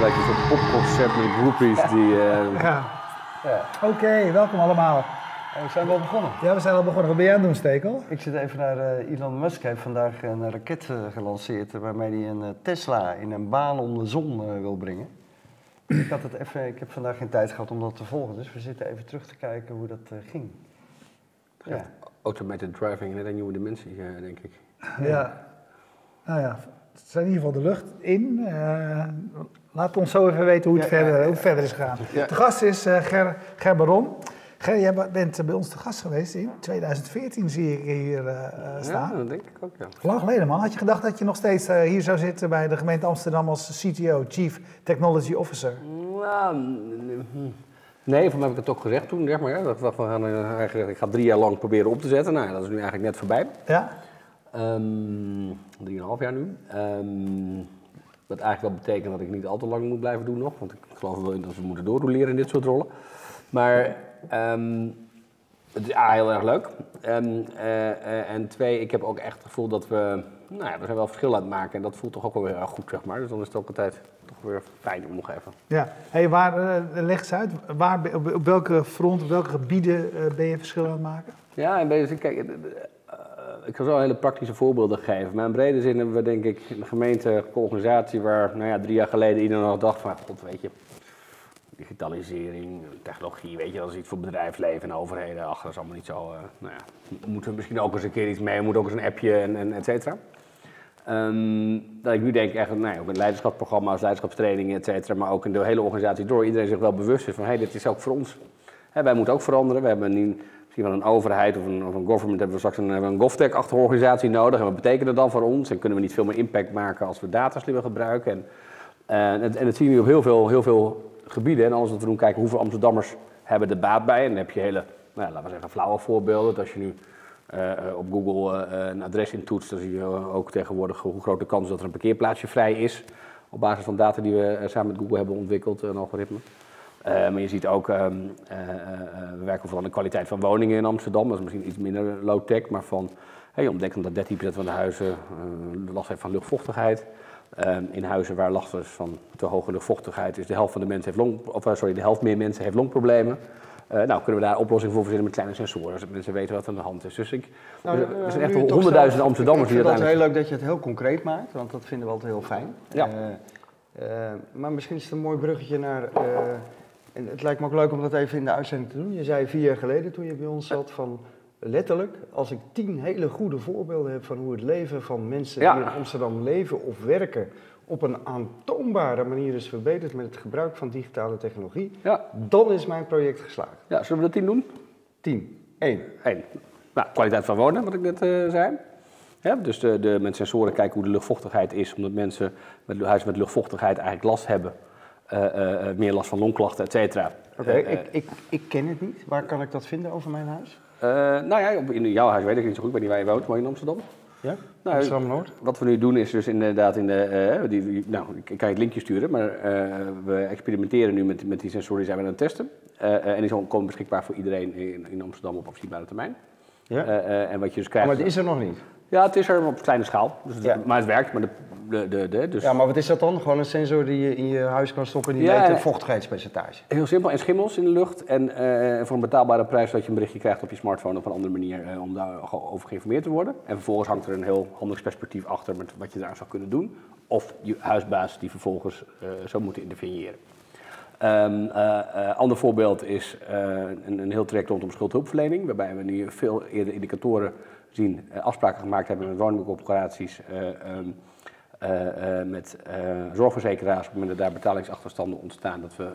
lijkt een soort popconcert met groupies die... eh, Ja. Ja. Oké, welkom allemaal. En we zijn wel begonnen. Ja, we zijn al begonnen. Wat ben jij aan het doen, Stekel? Ik zit even naar eh, Elon Musk. Hij heeft vandaag een raket eh, gelanceerd eh, waarmee hij een eh, Tesla in een baan om de zon eh, wil brengen. ik, had het even, ik heb vandaag geen tijd gehad om dat te volgen, dus we zitten even terug te kijken hoe dat eh, ging. Ja. Automated driving, net een nieuwe dimensie, eh, denk ik. Ja. Nou ja, het zijn in ieder geval de lucht in. Eh, laat ons zo even weten hoe het, Ja, ja, verder, ja. hoe het verder is gegaan. Ja. De gast is eh, Ger, Ger Baron. Ger, jij bent bij ons te gast geweest in 2014, zie ik hier eh, eh, Ja, staan. dat denk ik ook, ja. Lang geleden, man. Had je gedacht dat je nog steeds hier zou zitten bij de gemeente Amsterdam als CTO, Chief Technology Officer? Nou, nee, voor mij heb ik het ook gezegd toen, zeg maar. Ja, dat ik dacht, we gaan, eigenlijk, ik ga drie jaar lang proberen op te zetten. Nou, ja, dat is nu eigenlijk net voorbij. Ja? Ehm drieënhalf jaar nu. Ehm, wat eigenlijk wel betekent dat ik niet al te lang moet blijven doen nog. Want ik geloof wel in dat we moeten doorroleren in dit soort rollen. Maar ehm, het is A, heel erg leuk. Ehm, eh, eh, en twee, ik heb ook echt het gevoel dat we... Nou ja, we zijn wel verschil aan het maken. En dat voelt toch ook wel weer erg goed, zeg maar. Dus dan is het ook altijd toch weer fijn om nog even... Ja. Hey, waar, eh, leg eens uit, waar, op, welke front, op welke gebieden ben je verschil aan het maken? Ja, en bezig. Kijk, eh, eh, ik zal zo hele praktische voorbeelden geven. Maar in brede zin hebben we denk ik een gemeente, een organisatie waar nou ja, drie jaar geleden iedereen nog dacht van, god weet je, digitalisering, technologie, weet je, dat is iets voor bedrijfsleven en overheden. Ach, dat is allemaal niet zo, eh, nou ja, moeten we misschien ook eens een keer iets mee, moet ook eens een appje en, en et cetera. Ehm, dat ik nu denk echt, nou ja, ook in leiderschapsprogramma's, leiderschapstrainingen, et cetera, maar ook in de hele organisatie door, iedereen zich wel bewust is van, hé, hey, dit is ook voor ons. Hè, wij moeten ook veranderen. We hebben nu misschien wel een overheid of een, of een government, hebben we straks een, een GovTech-achtige organisatie nodig. En wat betekent dat dan voor ons? En kunnen we niet veel meer impact maken als we data slimmer gebruiken? En, eh, en, en dat zien we op heel veel, heel veel gebieden. En alles wat we doen, kijken hoeveel Amsterdammers hebben er baat bij. En dan heb je hele, nou, laten we zeggen, flauwe voorbeelden. Als je nu eh, eh, op Google een adres intoetst, dan zie je ook tegenwoordig hoe groot de kans is dat er een parkeerplaatsje vrij is. Op basis van data die we samen met Google hebben ontwikkeld, een algoritme. Eh, maar je ziet ook, ehm, eh, eh, we werken vooral aan de kwaliteit van woningen in Amsterdam. Dat is misschien iets minder low-tech, maar van, hey, je ontdekt dat 13% van de huizen last heeft van luchtvochtigheid. Ehm, in huizen waar last is van te hoge luchtvochtigheid is de helft van de mensen heeft long, of, sorry, de helft meer mensen heeft longproblemen. Nou, kunnen we daar oplossingen voor verzinnen met kleine sensoren, zodat mensen weten wat er aan de hand is. Dus ik, Nou, er zijn echt honderdduizenden stelt, Amsterdammers die vind het uiteindelijk... heel leuk dat je het heel concreet maakt, want dat vinden we altijd heel fijn. Ja. Maar misschien is het een mooi bruggetje naar. En het lijkt me ook leuk om dat even in de uitzending te doen. Je zei vier jaar geleden toen je bij ons zat van. Letterlijk, als ik tien hele goede voorbeelden heb van hoe het leven van mensen Ja. die in Amsterdam leven of werken op een aantoonbare manier is verbeterd met het gebruik van digitale technologie, Ja, dan is mijn project geslaagd. ja, zullen we dat tien doen? 10. 1. Eén. Nou, kwaliteit van wonen, wat ik net eh, zei. Ja, dus de, de, met sensoren kijken hoe de luchtvochtigheid is, omdat mensen met huizen met luchtvochtigheid eigenlijk last hebben. Eh, eh, eh, meer last van longklachten, et cetera. Oké, ik, ik, ik ken het niet. Waar kan ik dat vinden over mijn huis? nou ja, in jouw huis weet ik niet zo goed, ik weet niet waar je woont, maar in Amsterdam. Ja? Nou, Amsterdam Noord? Wat we nu doen is dus inderdaad in de, die, die- nou, ik kan je het linkje sturen, maar we experimenteren nu met, met die sensoren die zijn we aan het testen. Eh, en die komen beschikbaar voor iedereen in, in Amsterdam op afzienbare termijn. Ja. En wat je dus Oh, krijgt... maar het is er nog niet. Ja, het is er op kleine schaal, dus het- Ja. maar het werkt. Maar de, de, de, de- dus Ja, maar wat is dat dan? Gewoon een sensor die je in je huis kan stoppen die Ja, meet en- het vochtigheidspercentage. Heel simpel, en schimmels in de lucht. En eh, voor een betaalbare prijs dat je een berichtje krijgt op je smartphone op een andere manier eh, om daar gewoon over geïnformeerd te worden. En vervolgens hangt er een heel handelingsperspectief achter met wat je daar zou kunnen doen. Of je huisbaas die vervolgens eh zou moeten interveneren. Een ander voorbeeld is een, een heel traject rondom schuldhulpverlening, waarbij we nu veel eerder indicatoren zien, eh, afspraken gemaakt hebben met woningbouwcorporaties, eh, ehm, eh, met zorgverzekeraars, op het moment dat daar betalingsachterstanden ontstaan, dat we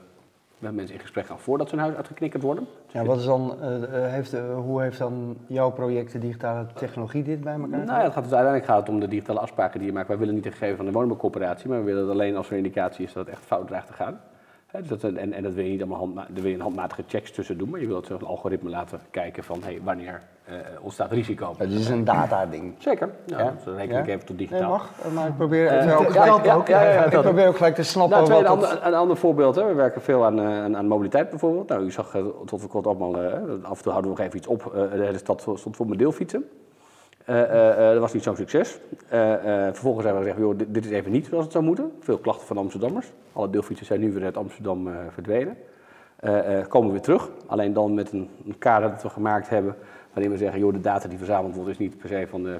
met mensen in gesprek gaan voordat ze hun huis uitgeknikkerd worden. Ja, wat is dan, heeft, hoe heeft dan jouw project de digitale technologie dit bij elkaar? Nou ja, het gaat dus uiteindelijk gaat het om de digitale afspraken die je maakt. Wij willen niet de gegevens van de woningbouwcorporatie, maar we willen het alleen als er een indicatie is dat het echt fout dreigt te gaan. Dat, en, en dat wil je niet allemaal handma daar wil je een handmatige checks tussen doen, maar je wilt zo'n algoritme laten kijken van hey, wanneer eh, ontstaat risico. Ja, dit is een data-ding. Zeker, ja, Ja? dat reken ik Ja? even tot Nee, digitaal. mag. Maar ik probeer, Eh, ook gelijk, ja, ik dat- probeer ook gelijk te snappen Nou, tweede, wat ander, dat- een ander voorbeeld, hè. we werken veel aan, eh, aan, aan mobiliteit bijvoorbeeld. Nou, u zag eh, tot voor kort allemaal, eh, af en toe houden we nog even iets op, eh, de hele stad stond vol met deelfietsen. Eh, eh, eh, dat was niet zo'n succes. Vervolgens hebben we gezegd, joh, dit, is even niet zoals het zou moeten. Veel klachten van Amsterdammers. Alle deelfietsers zijn nu weer uit Amsterdam verdwenen. Komen we weer terug, alleen dan met een, een kader dat we gemaakt hebben... waarin we zeggen, joh, de data die verzameld wordt is niet per se van de,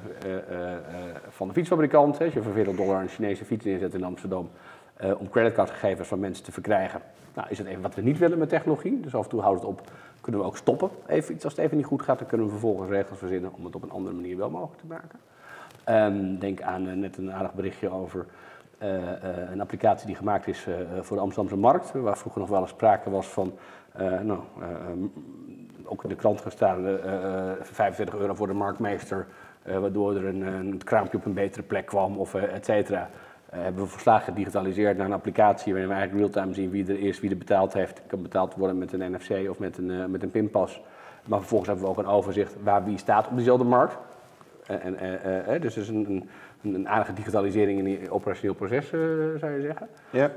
van de fietsfabrikant. Als je voor 40 dollar een Chinese fiets neerzet in Amsterdam... om creditcardgegevens van mensen te verkrijgen... Nou, is het even wat we niet willen met technologie. Dus af en toe houdt het op, kunnen we ook stoppen. Even iets, als het even niet goed gaat, dan kunnen we vervolgens regels verzinnen... om het op een andere manier wel mogelijk te maken. Ehm, denk aan eh, net een aardig berichtje over eh, eh, een applicatie die gemaakt is voor de Amsterdamse markt, waar vroeger nog wel eens sprake was van, nou, eh, ehm, ook in de krant gestaan, eh, eh, 25 euro voor de marktmeester, waardoor er een, een kraampje op een betere plek kwam, of et cetera. Eh, hebben we verslagen gedigitaliseerd naar een applicatie waarin we eigenlijk real-time zien wie er is, wie er betaald heeft. kan betaald worden met een NFC of met een, eh, met een pinpas. Maar vervolgens hebben we ook een overzicht waar wie staat op diezelfde markt. En, en, eh, eh, dus het is een, een, een aardige digitalisering in die operationeel proces, zou je zeggen. Ja.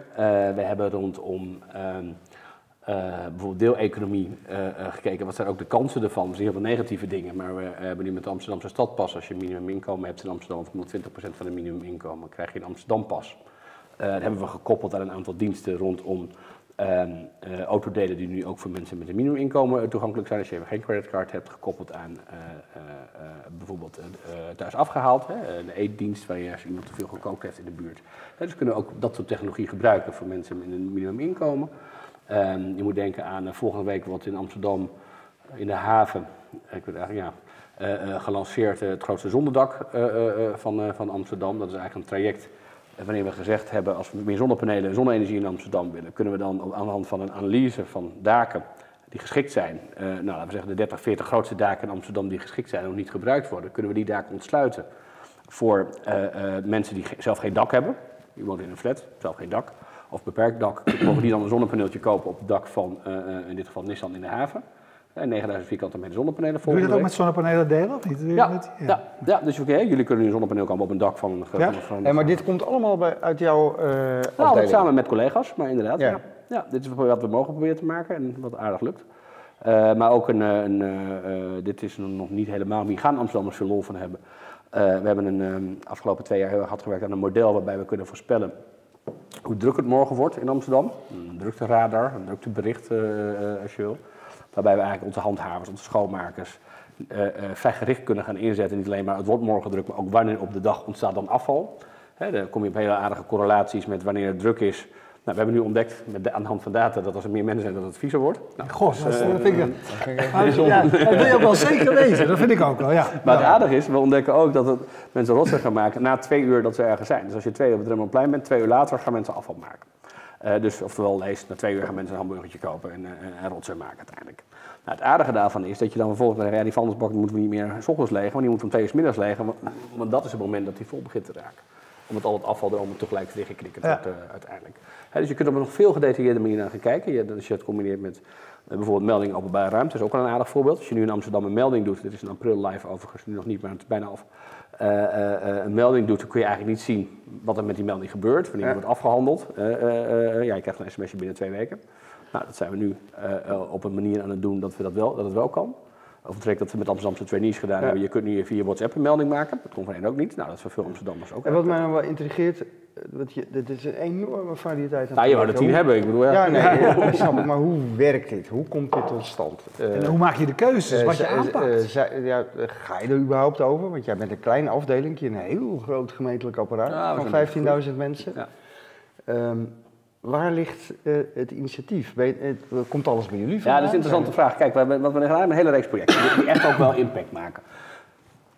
We hebben rondom eh, bijvoorbeeld deeleconomie eh, gekeken. Wat zijn ook de kansen ervan? Er zijn heel veel negatieve dingen. Maar we hebben nu met de Amsterdamse stadpas. Als je een minimuminkomen hebt in Amsterdam, of 120% van het minimuminkomen, krijg je een Amsterdampas. Eh dat hebben we gekoppeld aan een aantal diensten rondom ehm eh, autodelen die nu ook voor mensen met een minimuminkomen toegankelijk zijn. Als je geen creditcard hebt, gekoppeld aan bijvoorbeeld thuis afgehaald, hè, een eetdienst waar je als iemand te veel gekookt heeft in de buurt. Dus kunnen ook dat soort technologie gebruiken voor mensen met een minimuminkomen. Ehm, je moet denken aan eh, volgende week wat in Amsterdam eh, in de haven, eh, ik eigenlijk ja, gelanceerd het grootste zonnedak van, van Amsterdam. Dat is eigenlijk een traject wanneer we gezegd hebben als we meer zonnepanelen en zonne-energie in Amsterdam willen, kunnen we dan aan de hand van een analyse van daken die geschikt zijn, nou laten we zeggen de 30, 40 grootste daken in Amsterdam die geschikt zijn en nog niet gebruikt worden, kunnen we die daken ontsluiten voor mensen die zelf geen dak hebben. Je woont in een flat, zelf geen dak. Of beperkt dak. Mogen die dan een zonnepaneeltje kopen op het dak van, eh, eh, in dit geval Nissan in de haven. En 9000 vierkante meter zonnepanelen Doe je dat ook week. met zonnepanelen delen of niet? Ja, ja. Ja, dus oké, jullie kunnen nu een zonnepaneel komen op een dak van een Ja? van- maar dit komt allemaal bij, uit jouw eh nou, afdeling? samen met collega's, maar inderdaad. Ja. Ja. Ja. dit is wat we mogen proberen te maken en wat aardig lukt. Eh, maar ook een, eh, een eh, eh, dit is nog niet helemaal, hier gaan Amsterdammers veel lol van hebben. Eh, we hebben een eh, afgelopen twee jaar heel hard gewerkt aan een model waarbij we kunnen voorspellen hoe druk het morgen wordt in Amsterdam. Een drukteradar, een druktebericht eh, eh, als je wil. Waarbij we eigenlijk onze handhavers, onze schoonmakers eh, vrij gericht kunnen gaan inzetten. Niet alleen maar het wordt morgen druk, maar ook wanneer op de dag ontstaat dan afval. Hè, dan kom je op hele aardige correlaties met wanneer het druk is. Nou, we hebben nu ontdekt met de, aan de hand van data dat als er meer mensen zijn dat het viezer wordt. Nou, Goh, dat, dat vind ik... Maar, ja, dat wil je ook wel zeker weten, dat vind ik ook wel, ja. Maar het aardige is, we ontdekken ook dat het mensen rotzooi gaan maken na twee uur dat ze ergens zijn. Dus als je twee uur op het Remmelplein bent, twee uur later gaan mensen afval maken. Eh, dus oftewel lees, na twee uur gaan mensen een hamburgertje kopen en, eh, en rotzooi maken uiteindelijk. Nou, het aardige daarvan is dat je dan vervolgens, zegt, ja, die vuilnisbak moeten we niet meer s ochtends legen, want die moet om twee uur 's middags legen. Want, want dat is het moment dat die vol begint te raken. Omdat al het afval er allemaal tegelijk Ja. wordt eh, uiteindelijk. Dus je kunt op een nog veel gedetailleerde manier naar gaan kijken. Je, als je het combineert met eh, bijvoorbeeld meldingen openbare ruimte, is ook wel een aardig voorbeeld. Als je nu in Amsterdam een melding doet, dit is in april live overigens, nu nog niet, maar het is bijna af. eh, eh, een melding doet, dan kun je eigenlijk niet zien wat er met die melding gebeurt, wanneer Ja. die wordt afgehandeld. Eh, eh, eh, ja, je krijgt een sms'je binnen twee weken. Nou, dat zijn we nu op een manier aan het doen dat, we dat, wel, dat het wel kan. Of het traject dat we met Amsterdamse trainees gedaan Ja. hebben. Je kunt nu via WhatsApp een melding maken. Dat kon voorheen ook niet. Nou, dat is voor veel Amsterdammers ook. En wat mij nou wel intrigeert, eh, want je, dit is een enorme variëteit aan Nou, je wou er tien hebben. Ik bedoel, ja. Ja, nee, ik snap het, maar hoe werkt dit? Hoe komt dit tot stand? Eh, En hoe maak je de keuzes, eh, wat je eh, aanpakt? eh, ja, eh, ga je er überhaupt over? Want jij bent een klein afdeling, een heel groot gemeentelijk apparaat van zijn 15.000 mensen. Ja. Waar ligt eh, het initiatief? Het- komt alles bij jullie Ja, vandaan? dat is een interessante vraag. Kijk, we hebben, wat we gedaan hebben, een hele reeks projecten die echt ook wel impact maken.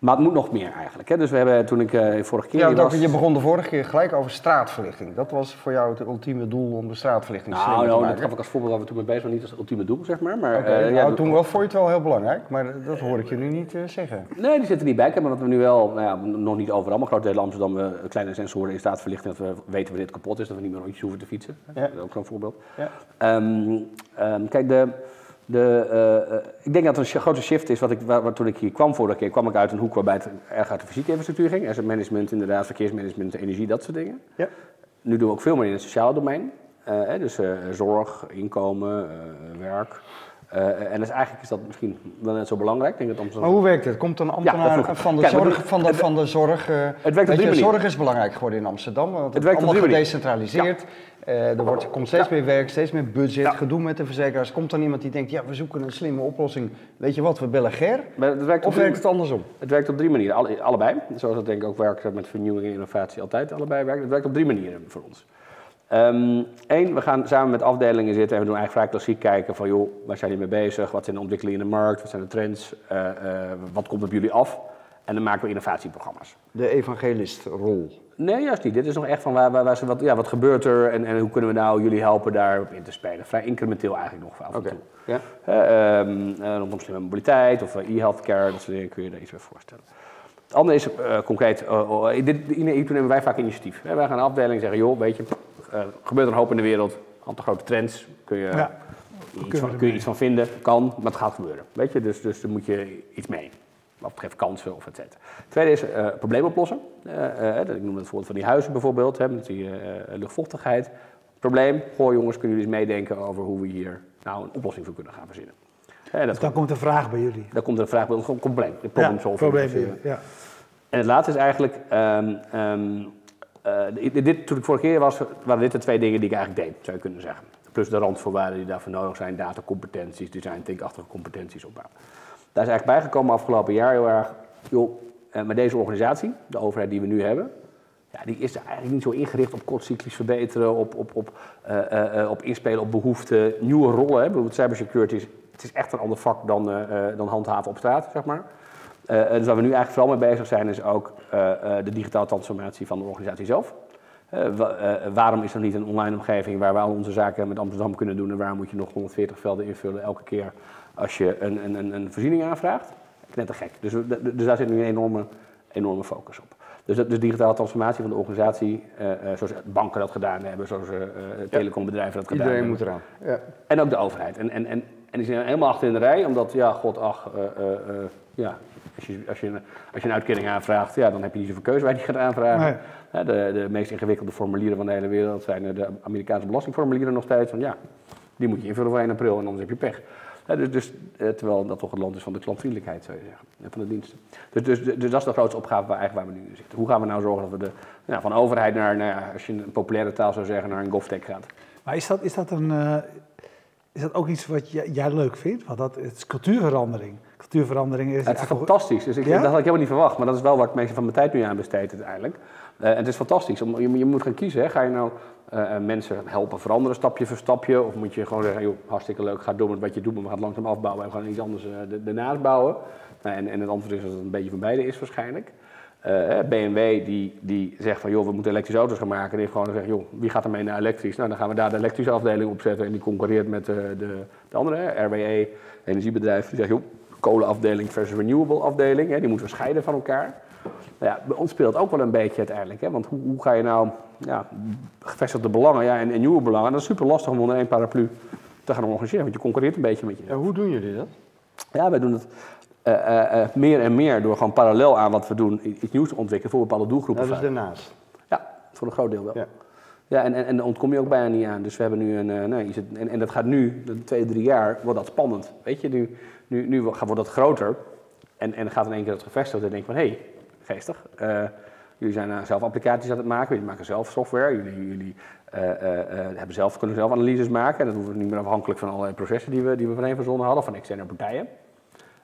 Maar het moet nog meer eigenlijk. Hè? Dus we hebben toen ik eh vorige keer Ja, was... Je begon de vorige keer gelijk over straatverlichting. Dat was voor jou het ultieme doel om de straatverlichting Nou, nou, te dat gaf ik als voorbeeld waar we toen mee bezig waren, niet als ultieme doel, zeg maar. maar eh, nou, ja, toen wel, vond je het wel heel belangrijk, maar dat hoor ik je nu niet eh, zeggen. Nee, die zitten er niet bij. Maar wat we nu wel, nou ja, nog niet overal, maar grote delen Amsterdam, eh, kleine sensoren in staatverlichting, dat we weten wanneer het kapot is, dat we niet meer rondjes hoeven te fietsen. Ja. Dat is ook zo'n voorbeeld. Ja. Ehm, ehm, kijk, de, de, eh, eh, ik denk dat er een grote shift is. Wat ik, waar, waar toen ik hier kwam vorige keer, kwam ik uit een hoek waarbij het erg uit de fysieke infrastructuur ging. Asset management, inderdaad, verkeersmanagement, energie, dat soort dingen. Ja. Nu doen we ook veel meer in het sociale domein. Eh, dus zorg, inkomen, werk. En dus eigenlijk is dat misschien wel net zo belangrijk. Ik denk dat. Maar hoe werkt het? Komt een ambtenaar van de Kijk, zorg, het- van de, van de zorg... eh, werkt op je, zorg is belangrijk geworden in Amsterdam, want het, Het werkt allemaal gedecentraliseerd. Eh, er wordt, komt steeds meer werk, steeds meer budget, Ja. gedoe met de verzekeraars. Komt dan iemand die denkt, ja, we zoeken een slimme oplossing. Weet je wat, we bellen Ger? Het werkt Of werkt het andersom? Het werkt op drie manieren, alle, allebei. Zoals het denk ik ook werkt met vernieuwing en innovatie altijd allebei werkt. Het werkt op drie manieren voor ons. Eén, we gaan samen met afdelingen zitten en we doen eigenlijk vrij klassiek kijken van joh, waar zijn jullie mee bezig? Wat zijn de ontwikkelingen in de markt? Wat zijn de trends? Eh, eh, wat komt op jullie af? En dan maken we innovatieprogramma's. De evangelistrol. Nee, juist niet. Dit is nog echt van waar, waar, waar ze wat, ja, wat gebeurt er en, en hoe kunnen we nou jullie helpen daarop in te spelen. Vrij incrementeel eigenlijk nog af en Oké. toe. Ja. Ehm, eh, rondom slimme mobiliteit of eh, e-healthcare, dat soort dingen kun je daar iets bij voorstellen. Het andere is eh, concreet, eh, oh, dit, dit- hiertoe nemen wij vaak initiatief. Hè, wij gaan een afdeling zeggen, joh, weet je, eh, er gebeurt een hoop in de wereld, aantal grote trends, kun je, Ja. iets, van, kun je iets van vinden, kan, maar het gaat gebeuren. Weet je, dus, dus daar moet je iets mee. Wat betreft kansen of et cetera. Het tweede is eh probleem oplossen. Eh, eh, ik noem het voorbeeld van die huizen bijvoorbeeld, hè, met die luchtvochtigheid. Probleem, goh jongens, kunnen jullie eens meedenken over hoe we hier nou een oplossing voor kunnen gaan verzinnen. Hè, Dus dan komt de vraag bij jullie. daar komt een vraag bij ons, gewoon probleem. Problem ja, probleem ja. En het laatste is eigenlijk, ehm, ehm, eh, dit, toen ik vorige keer was, waren dit de twee dingen die ik eigenlijk deed, zou je kunnen zeggen. Plus de randvoorwaarden die daarvoor nodig zijn, datacompetenties, design thinkachtige competenties opbouwen. Daar is eigenlijk bijgekomen afgelopen jaar heel erg, joh, eh, met deze organisatie, de overheid die we nu hebben, ja, die is eigenlijk niet zo ingericht op kortcyclisch verbeteren, op, op, op, eh, eh, op inspelen op behoeften, nieuwe rollen. Hè. Bijvoorbeeld cybersecurity is, het is echt een ander vak dan, dan handhaven op straat, zeg maar. Dus waar we nu eigenlijk vooral mee bezig zijn, is ook de digitale transformatie van de organisatie zelf. Wa- waarom is er niet een online omgeving waar we al onze zaken met Amsterdam kunnen doen en waarom moet je nog 140 velden invullen elke keer als je een, een, een, een voorziening aanvraagt? Net te gek. Dus, d- dus daar zit nu een enorme, enorme focus op. Dus, dat, dus digitale transformatie van de organisatie, eh, eh, zoals banken dat gedaan hebben, zoals eh, eh, telecombedrijven dat gedaan Iedereen hebben. moet eraan. Ja. En ook de overheid. En, en, en, en die zijn helemaal achter in de rij, omdat, ja, god, ach, eh, eh, eh, ja, als je, als, je, een- als je een uitkering aanvraagt, ja, dan heb je niet zoveel keuze waar je die gaat aanvragen. Nee. De, de meest ingewikkelde formulieren van de hele wereld zijn eh, de Amerikaanse belastingformulieren nog steeds. Van, ja, die moet je invullen voor 1 april en anders heb je pech. Dus, dus, eh, terwijl dat toch het land is van de klantvriendelijkheid, zou je zeggen, en van de diensten. Dus, dus, dus, dat is de grootste opgave waar, eigenlijk waar we nu zitten. Hoe gaan we nou zorgen dat we de, ja, van overheid naar, nou ja, als je een populaire taal zou zeggen, naar een GovTech gaat? Maar is dat, is dat een... eh, is dat ook iets wat jij, jij leuk vindt? Want dat het is cultuurverandering. Cultuurverandering is... Het is fantastisch. Dus ik, Ja? dat had ik helemaal niet verwacht. Maar dat is wel waar ik meestal van mijn tijd nu aan besteed uiteindelijk. Eh, het is fantastisch. Om, je, je moet gaan kiezen. Hè. Ga je nou eh, eh, mensen helpen veranderen stapje voor stapje? Of moet je gewoon zeggen, joh, hartstikke leuk, ga door met wat je doet, maar we gaan het langzaam afbouwen en we gaan iets anders eh, er- ernaast bouwen. Nou, en, en het antwoord is dat het een beetje van beide is waarschijnlijk. BMW die, die zegt van joh, we moeten elektrische auto's gaan maken. En die heeft gewoon gezegd, joh, wie gaat er mee naar elektrisch? Nou, dan gaan we daar de elektrische afdeling op zetten. En die concurreert met de, de andere, RWE, energiebedrijf. Die zegt, joh, kolenafdeling versus renewable afdeling. Hè, die moeten we scheiden van elkaar. Nou ja, bij ons speelt ook wel een beetje uiteindelijk. Hè, want hoe, hoe ga je nou ja, gevestigde belangen ja, en, en nieuwe belangen? Dat is super lastig om onder één paraplu te gaan organiseren. Want je concurreert een beetje met je. Ja, hoe doen jullie dat? Ja, wij doen het eh, eh, eh, meer en meer door gewoon parallel aan wat we doen iets nieuws te ontwikkelen voor bepaalde doelgroepen. Dat is daarnaast. Ja, voor een groot deel wel. Ja. Ja, en, en, en daar ontkom je ook bijna niet aan. Dus we hebben nu een. het, en, en dat gaat nu, de twee, drie jaar, wordt dat spannend. Weet je, nu, nu, nu wordt dat groter. En, en dan gaat in één keer dat gevestigd. En denk van hé, hey, geestig. eh, jullie zijn nou zelf applicaties aan het maken. Jullie maken zelf software. Jullie, jullie eh, eh, eh, hebben zelf, kunnen zelf analyses maken. En dat hoeven we niet meer afhankelijk van allerlei processen die we, die we voorheen verzonnen hadden, van externe partijen.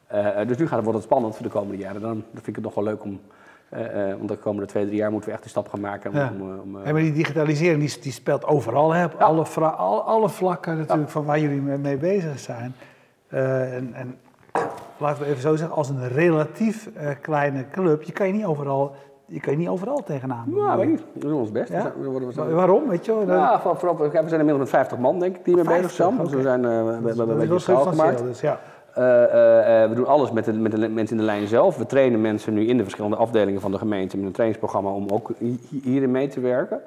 Eh, eh, dus nu gaat het, wordt het spannend voor de komende jaren. Dan vind ik het nog wel leuk om. eh, eh, want de komende twee, drie jaar moeten we echt die stap gaan maken. Om, Ja. om, eh, eh, maar die digitalisering die, die speelt overal, hè, op Ja. alle, vra- al- alle vlakken natuurlijk van waar jullie mee, mee bezig zijn. Eh, en, en laten we even zo zeggen, als een relatief eh, kleine club, je kan je niet overal, je kan je niet overal tegenaan. Nou, weet niet. We doen ons best. Ja? We worden- we Waarom, weet je wel? Ja, voor, vooral, we zijn inmiddels met 50 man, denk ik, die mee bezig 50, zijn. Dus oké. we, zijn, eh, we, we Dat hebben een beetje schaal gemaakt. Dus, ja. Eh, we doen alles met de, met de mensen in de lijn zelf. We trainen mensen nu in de verschillende afdelingen van de gemeente met een trainingsprogramma om ook hi- hierin mee te werken.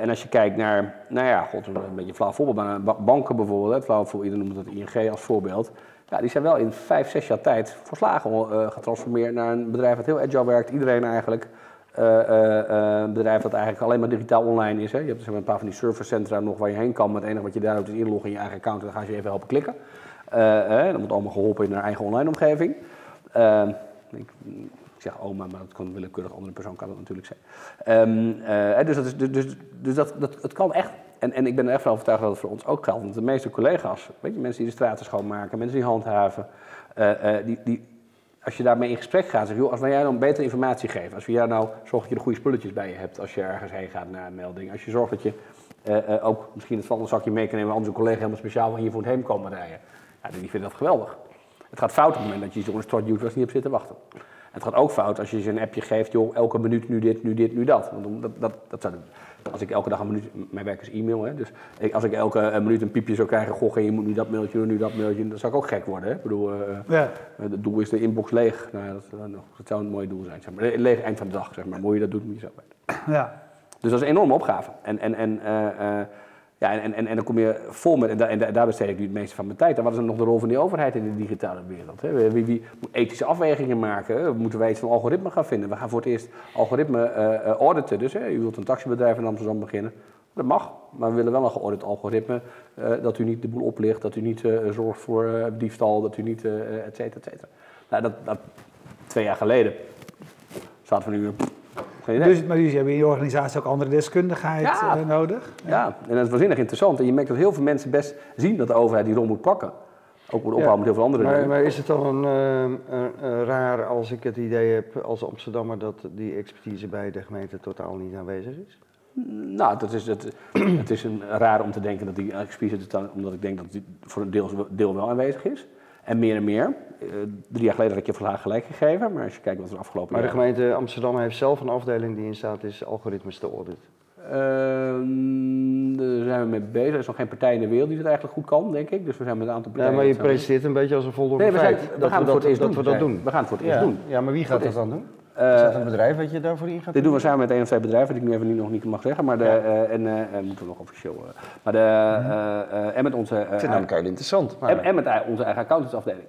En als je kijkt naar, nou ja, god, een beetje flauw voorbeeld, maar banken bijvoorbeeld, hè, flauw voor iedereen noemt het ING als voorbeeld. Ja, die zijn wel in vijf, zes jaar tijd verslagen eh, getransformeerd naar een bedrijf dat heel agile werkt. Iedereen eigenlijk. Eh, eh, een bedrijf dat eigenlijk alleen maar digitaal online is. Hè. Je hebt dus een paar van die servicecentra nog waar je heen kan. Maar het enige wat je daar doet is inloggen in je eigen account en dan gaan ze je even helpen klikken. Dat wordt allemaal geholpen in haar eigen online omgeving. Ehm, ik zeg oma, maar dat kan willekeurig andere persoon kan dat natuurlijk zijn. Ehm, eh, dus dat, is, dus, dus, dus dat, dat, het kan echt. En, en ik ben er echt van overtuigd dat het voor ons ook geldt. Want de meeste collega's, weet je, mensen die de straten schoonmaken, mensen die handhaven, eh, eh, die, die, als je daarmee in gesprek gaat, zeg joh, als wij jou dan betere informatie geven, als we jou nou zorgen dat je de goede spulletjes bij je hebt als je ergens heen gaat naar een melding, als je zorgt dat je ook misschien het volgende zakje mee kan nemen, anders een collega helemaal speciaal van hier voor het heen komen rijden. Ja, die vinden dat geweldig. Het gaat fout op het moment dat je zo'n start users niet op zit te wachten. Het gaat ook fout als je ze een appje geeft, joh, elke minuut nu dit, nu dit, nu dat. Want dat, dat, dat zou, als ik elke dag een minuut, mijn werk is e-mail, hè, dus ik, als ik elke eh, minuut een piepje zou krijgen, goh, je moet nu dat mailtje doen, nu dat mailtje, dan zou ik ook gek worden. Hè? Ik bedoel, eh, Ja. eh, Het doel is de inbox leeg. Nou, ja, dat, dat zou een mooi doel zijn. Zeg maar. Le- Leeg eind van de dag, zeg maar. Je dat doet, moet je zo weten. Ja. Dus dat is een enorme opgave. En, en, en, ja, en, en, en dan kom je vol met, en, daar- besteed ik nu het meeste van mijn tijd. En wat is dan nog de rol van die overheid in de digitale wereld? Hè? Wie, moet ethische afwegingen maken? Moeten wij iets van algoritme gaan vinden? We gaan voor het eerst algoritme eh, auditen. Dus hè, u wilt een taxibedrijf in Amsterdam beginnen. Dat mag, maar we willen wel een geaudit algoritme. eh, dat u niet de boel oplicht, dat u niet zorgt voor diefstal, dat u niet, et cetera, et cetera. Nou, dat, dat, twee jaar geleden zaten we nu... Geen idee. Dus, maar jullie hebben in je organisatie ook andere deskundigheid Ja. eh, nodig. Ja, en dat is waanzinnig interessant. En je merkt dat heel veel mensen best zien dat de overheid die rol moet pakken. Ook moet ophouden met heel veel andere Maar, dingen. maar is het dan eh, raar als ik het idee heb als Amsterdammer dat die expertise bij de gemeente totaal niet aanwezig is? Nou, dat is, het, het is een, raar om te denken dat die dan- omdat ik denk dat die voor een deel, deel wel aanwezig is. En meer en meer. Eh, drie jaar geleden had ik je vandaag gelijk gegeven, maar als je kijkt wat er afgelopen Maar de jaar... gemeente Amsterdam heeft zelf een afdeling die in staat is algoritmes te auditen. Ehm, daar zijn we mee bezig. Er is nog geen partij in de wereld die dat eigenlijk goed kan, denk ik. Dus we zijn met een aantal Ja, partijen... maar je presenteert een beetje als een voldongen Nee, we, zijn, feit. we gaan het voor het eerst dat doen. we dat doen. We gaan het voor het eerst ja. doen. ja, maar wie gaat dat dan doen? Eh, is dat een bedrijf dat je daarvoor in gaat Dit doen we samen met één of twee bedrijven, die ik nu even niet, nog niet mag zeggen. Maar de, eh, en eh, eh, moeten we nog officieel. maar de, eh, en met onze. Ik vind heel interessant. Maar... en, en met onze eigen accountantsafdeling.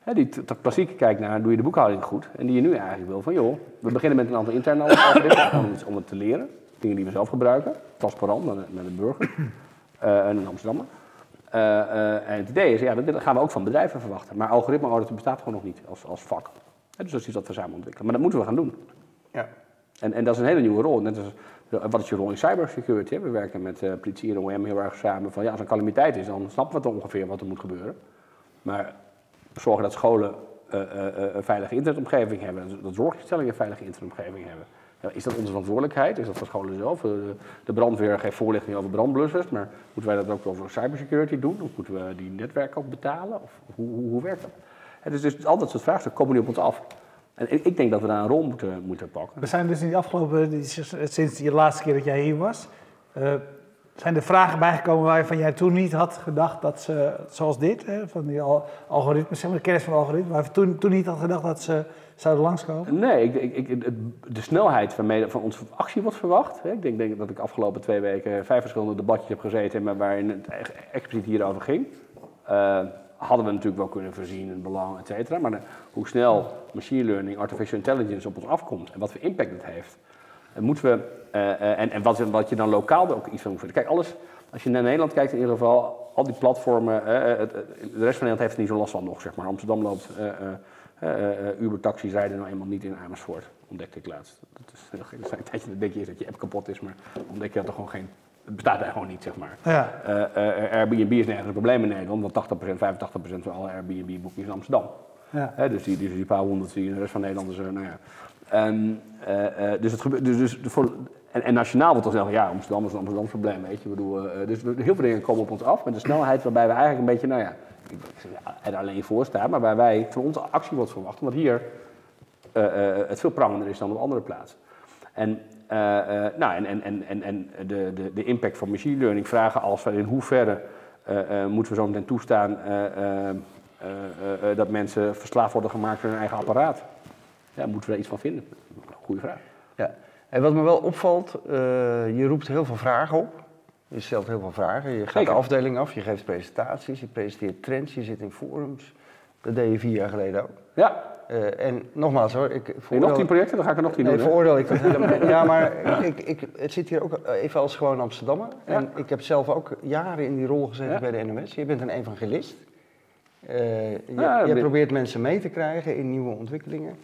Hè, die klassiek kijkt naar, doe je de boekhouding goed? En die je nu eigenlijk wil van, joh, we beginnen met een aantal interne algoritmes om, het- te leren. Dingen die we zelf gebruiken, transparant naar de, naar de burger en in Amsterdam. Eh, eh, en het idee is, ja, dat gaan we ook van bedrijven verwachten. Maar algoritme auditen bestaat gewoon nog niet als, als vak. Dus dat is iets wat we samen ontwikkelen. Maar dat moeten we gaan doen. Ja. En, en dat is een hele nieuwe rol. Net als, wat is je rol in cybersecurity? hè? We werken met eh, politie en OM heel erg samen. Van, ja, als er een calamiteit is, dan snappen we toch ongeveer wat er moet gebeuren. Maar zorgen dat scholen eh, eh, een veilige internetomgeving hebben. Dat- Dat zorginstellingen een veilige internetomgeving hebben. Ja, is dat onze verantwoordelijkheid? Is dat van scholen zelf? De brandweer geeft voorlichting over brandblussers. Maar moeten wij dat ook over cybersecurity doen? Of moeten we die netwerken ook betalen? Of hoe, hoe, hoe werkt dat? Hè, dus, dus al dat soort vraagstukken komen nu op ons af. En ik denk dat we daar een rol moeten, moeten pakken. We zijn dus in die afgelopen, die- sinds de laatste keer dat jij hier was, eh, zijn er vragen bijgekomen waarvan jij toen niet had gedacht dat ze, zoals dit, hè, van die al, algoritmes, zeg maar, de kennis van algoritmes, waar je toen, toen niet had gedacht dat ze zouden langskomen? Nee, ik, ik, ik, het- de snelheid waarmee van onze actie wordt verwacht. Hè. Ik denk, denk dat ik afgelopen twee weken vijf verschillende debatjes heb gezeten maar waarin het expliciet hierover ging. Eh, hadden we natuurlijk wel kunnen voorzien, het belang, et cetera. Maar de- hoe snel machine learning, artificial intelligence op ons afkomt en wat voor impact het heeft. En moeten we, eh, eh, en, en wat, wat je dan lokaal ook iets van moet vinden. Kijk, alles, als je naar Nederland kijkt in ieder geval, al die platformen, eh, eh, het- de rest van Nederland heeft er niet zo last van nog, zeg maar. Amsterdam loopt, eh, eh, eh, eh, Uber-taxis rijden nou eenmaal niet in Amersfoort, ontdekte ik laatst. Dat is heel. Dat een tijdje dan denk je dat je app kapot is, maar ontdek je dat er gewoon geen, het bestaat daar gewoon niet, zeg maar. Ja, Eh, eh, Airbnb is nergens een probleem in Nederland, want 80%, 85% van alle Airbnb-boekingen is in Amsterdam. ja. Hè, dus, die, dus die paar honderd die in de rest van Nederland is, eh, nou ja. Ehm, eh, eh, dus het gebeurt, dus, dus voor, en, en nationaal wordt dan zeggen, ja, Amsterdam is een Amsterdams probleem, weet je. Ik bedoel, dus heel veel dingen komen op ons af met een snelheid waarbij we eigenlijk een beetje, nou ja, ik, er alleen voor staan, maar waar wij van onze actie wordt verwacht, omdat hier het veel prangender is dan op andere plaatsen. En, nou, en, en, en, en, en de, de, de impact van machine learning vragen als van in hoeverre eh, eh, moeten we zo meteen toestaan eh, eh, eh, eh, eh, dat mensen verslaafd worden gemaakt door hun eigen apparaat. Ja, moeten we daar iets van vinden? Goeie vraag. Ja. En wat me wel opvalt, eh, je roept heel veel vragen op. Je stelt heel veel vragen. Je gaat Zeker. de afdeling af, je geeft presentaties, je presenteert trends, je zit in forums. Dat deed je vier jaar geleden ook. Ja, Eh, en nogmaals hoor, ik je nog veroordeel- tien projecten? Dan ga ik er nog tien Nee, doen. hè? veroordeel ik dat helemaal. Ja, maar ik, ik, het zit hier ook even als gewoon Amsterdammer. En ik heb zelf ook jaren in die rol gezeten Ja. bij de NOS. Je bent een evangelist. Eh, je, Ja, je probeert mensen mee te krijgen in nieuwe ontwikkelingen.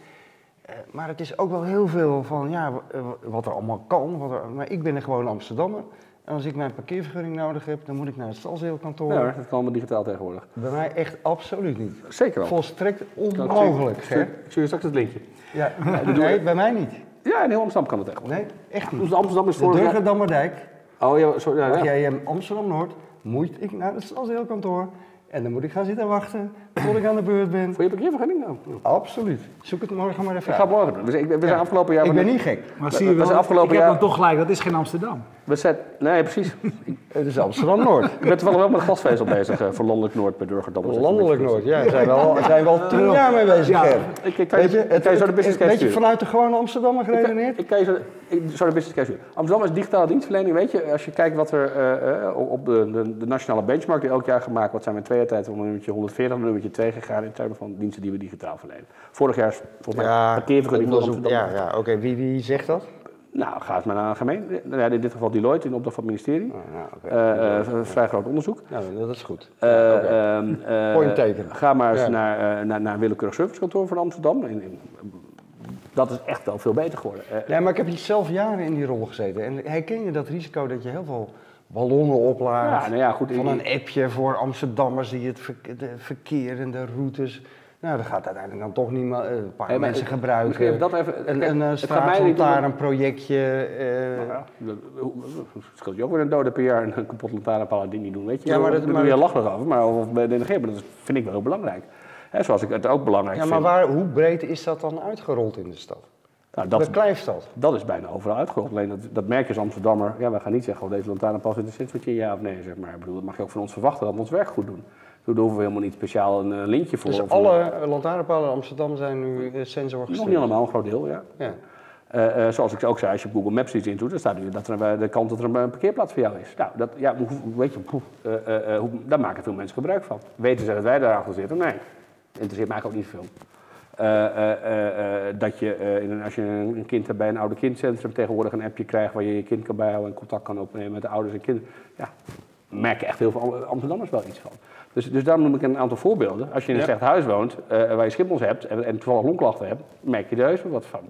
Eh, maar het is ook wel heel veel van ja, eh, wat er allemaal kan. Wat er, maar ik ben er gewoon Amsterdammer. En als ik mijn parkeervergunning nodig heb, dan moet ik naar het stadsdeelkantoor. Ja, hoor, dat kan allemaal digitaal tegenwoordig. Bij mij echt absoluut niet. Zeker wel. Volstrekt onmogelijk. Ik stuur je straks het linkje. Ja, nee, bij mij niet. Ja, in heel Amsterdam kan het tegenwoordig. Nee, echt niet. Dus Amsterdam is De jaar... Durgendammerdijk, Oh ja, sorry. Ja, jij in Amsterdam-Noord, moet ik naar het stadsdeelkantoor. En dan moet ik gaan zitten wachten tot ik aan de beurt ben. Voor je parkeervergunning? Nou, Absoluut. Zoek het morgen maar even ik ga uit. morgen. We zijn, we zijn Ja. afgelopen jaar... Ik ben niet gek. Maar We- zie je we wel, afgelopen ik heb dan toch gelijk, dat is geen Amsterdam. We zijn, nee, precies. Het is Amsterdam-Noord. Ik ben toevallig wel met glasvezel bezig eh, voor Landelijk Noord bij Durgerdam. Landelijk Noord, ja. Daar zijn we al, zijn we al tien jaar mee bezig, Ja. Ik, ik kan je, ik zo de business case weet je vanuit de gewone Amsterdammer Ik kan, geredeneerd? ik kan je zo, ik de business case. Amsterdam is digitale dienstverlening. Weet je, als je kijkt wat er eh, eh, op de, nationale benchmark die elk jaar gemaakt wordt, zijn we in twee jaar tijd nummertje 140 naar nummertje 2 gegaan in termen van diensten die we digitaal verlenen. Vorig jaar is volgens mij parkeervergunning van onderzoek- Amsterdam. ja, ja oké. Wie, wie zegt dat? Nou, ga eens maar naar een gemeente. Nou ja, in dit geval Deloitte in opdracht van het ministerie. Oh, ja, oké. Eh, vrij groot onderzoek. Nou, dat is goed. Ja, ehm, eh, Point taken. Ga maar eens Ja. naar, eh, naar, naar een willekeurig servicekantoor van Amsterdam. In, in- dat is echt wel veel beter geworden. Ja, maar ik heb hier zelf jaren in die rol gezeten. En herken je dat risico dat je heel veel ballonnen oplaat? ja, nou ja, goed. Van een appje voor Amsterdammers die het verkeer en de routes. Nou, dat gaat uiteindelijk dan toch niet meer, eh, een paar Hey, maar mensen ik- gebruiken. even dat even- een kijk, een eh, straatlantaarnprojectje. eh, Nou ja, hoe- scheelt je ook weer een dode per jaar en een kapot niet doen, weet je? Ja, maar dat, maar doe je over, maar of bij de maar dat vind ik wel heel belangrijk. Hè, zoals ik het ook belangrijk ja, maar vind. waar, hoe breed is dat dan uitgerold in de stad? Nou, Dat, Kleifstad. dat is bijna overal uitgerold. Alleen dat, dat merk je als Amsterdammer. Ja, we gaan niet zeggen, oh, deze lantaarnpaal zit een sensor ja of nee, zeg maar. Ik bedoel, dat mag je ook van ons verwachten, dat we ons werk goed doen. Daar hoeven we helemaal niet speciaal een lintje voor. Dus alle een- lantaarnpalen in Amsterdam zijn nu eh, sensor Nog niet allemaal, een groot deel, ja. Ja. Eh, eh, zoals ik ook zei, als je op Google Maps iets intoet, dan staat nu dat er de kant dat er een, parkeerplaats voor jou is. Nou, dat, ja, weet je, daar maken veel mensen gebruik van. Weten ze dat wij daarachter zitten? Nee, interesseert mij eigenlijk ook niet veel. Eh, eh, eh, dat je, als je een kind hebt bij een oude kindcentrum, tegenwoordig een appje krijgt waar je je kind kan bijhouden en contact kan opnemen met de ouders en kinderen. Ja, merken echt heel veel Am- Amsterdammers wel iets van. Dus, dus daarom noem ik een aantal voorbeelden. Als je in een Ja. slecht huis woont, waar je schimmels hebt en, en toevallig longklachten hebt, merk je er heus wel wat van.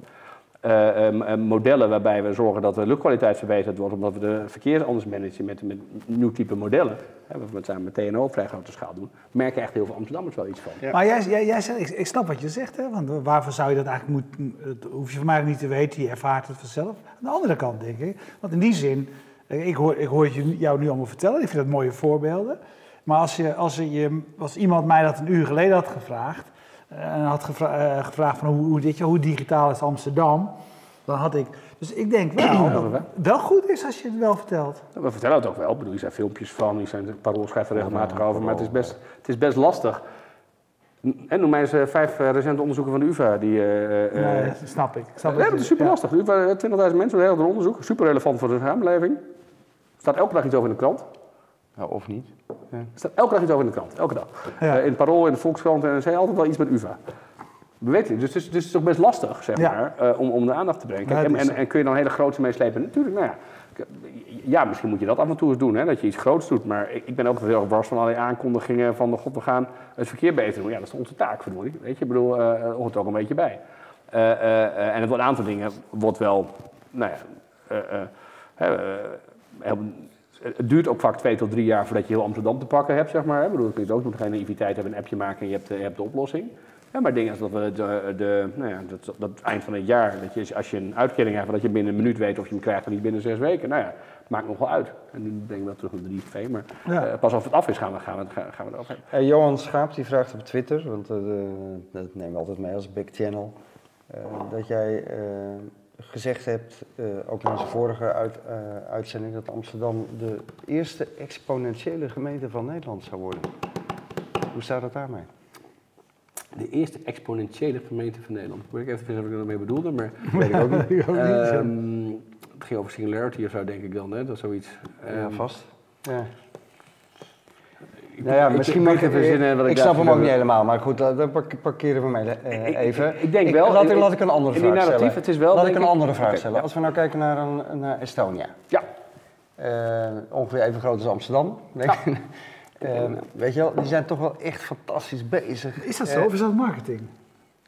Eh, eh, m- eh, modellen waarbij we zorgen dat de luchtkwaliteit verbeterd wordt, omdat we de verkeer anders managen met, met nieuw type modellen, hè, wat we samen met TNO op vrij grote schaal doen, merken echt heel veel Amsterdammers wel iets van. Ja. Maar jij, jij, jij zegt, ik, ik snap wat je zegt, hè? want waarvoor zou je dat eigenlijk moeten, dat hoef je van mij niet te weten, je ervaart het vanzelf. Aan de andere kant denk ik, want in die zin, eh, ik hoor, ik hoor het je- jou nu allemaal vertellen, ik vind dat mooie voorbeelden. Maar als, je, als, je, als iemand mij dat een uur geleden had gevraagd, en had gevra- eh, gevraagd van hoe, hoe, dit, hoe digitaal is Amsterdam, dan had ik... Dus ik denk wel dat het wel goed is als je het wel vertelt. We vertellen het ook wel. Ik bedoel, er zijn filmpjes van, die zijn, Parool schrijft er regelmatig over, maar het is best, het is best lastig. En noem mij eens eh, vijf eh, recente onderzoeken van de UvA die... Nee, dat snap ik. snap Ja, wat dat is super lastig. De UvA, eh, 20.000 mensen, een heel onderzoek. Super relevant voor de samenleving. Er staat elke dag iets over in de krant. Ja, of niet? Er staat elke dag iets over in de krant. Elke dag. Ja. Eh, in het Parool, in de Volkskrant en er zei altijd wel iets met UvA. We weten het. Dus, dus, dus het is toch best lastig, zeg Ja. maar, eh, om, om de aandacht te brengen. Kijk, het en, en, en kun je dan hele grote meeslepen? Natuurlijk, nou ja. Ja, misschien moet je dat af en toe eens doen, hè, dat je iets groots doet. Maar ik, ik ben ook heel wars van al die aankondigingen van... God, we gaan het verkeer beter doen. Ja, dat is onze taak, verdorie. Weet je, ik bedoel, eh er hoort er ook een beetje bij. En het wordt een aantal dingen wordt wel, nou ja... heel- het duurt ook vaak twee tot drie jaar voordat je heel Amsterdam te pakken hebt, zeg maar. Ik bedoel, je ook nog geen naïviteit hebben, een appje maken en je hebt, je hebt de oplossing. Ja, maar dingen als dat we de, de, nou ja, dat, dat eind van het jaar, dat je, als je een uitkering hebt, dat je binnen een minuut weet of je hem krijgt en niet binnen zes weken. Nou ja, maakt nog wel uit. En nu denk ik wel terug naar 3 2, maar Ja. eh, pas als het af is gaan we, gaan we, gaan, we erover hebben. Eh, Johan Schaap die vraagt op Twitter, want eh, dat nemen we altijd mee als big channel, eh, dat jij gezegd hebt, eh, ook in onze vorige uit, eh, uitzending, dat Amsterdam de eerste exponentiële gemeente van Nederland zou worden. Hoe staat het daarmee? De eerste exponentiële gemeente van Nederland. Ik even vinden wat ik ermee bedoelde, maar... Weet ik ook niet. Ik ook niet. Ehm, het ging over singularity of zo, denk ik dan, hè? Dat is zoiets. Ja, Ehm, vast. Ja. Ik- Nou ja, ik- misschien ik, moet moet even verzinnen wat ik, ik snap hem ook niet helemaal, maar goed, dat dat park- parkeren we mee eh, Ik- ik- even. ik- ik denk wel, Laat, ik- in- laat ik een andere vraag narratief, stellen. het is wel, laat denk ik een ik- andere vraag stellen. ja. Als we nou kijken naar, een, naar Estonia. Ja, Eh, ongeveer even groot als Amsterdam. denk ik. Eh, weet je wel, die zijn toch wel echt fantastisch bezig. Is dat zo of is dat marketing?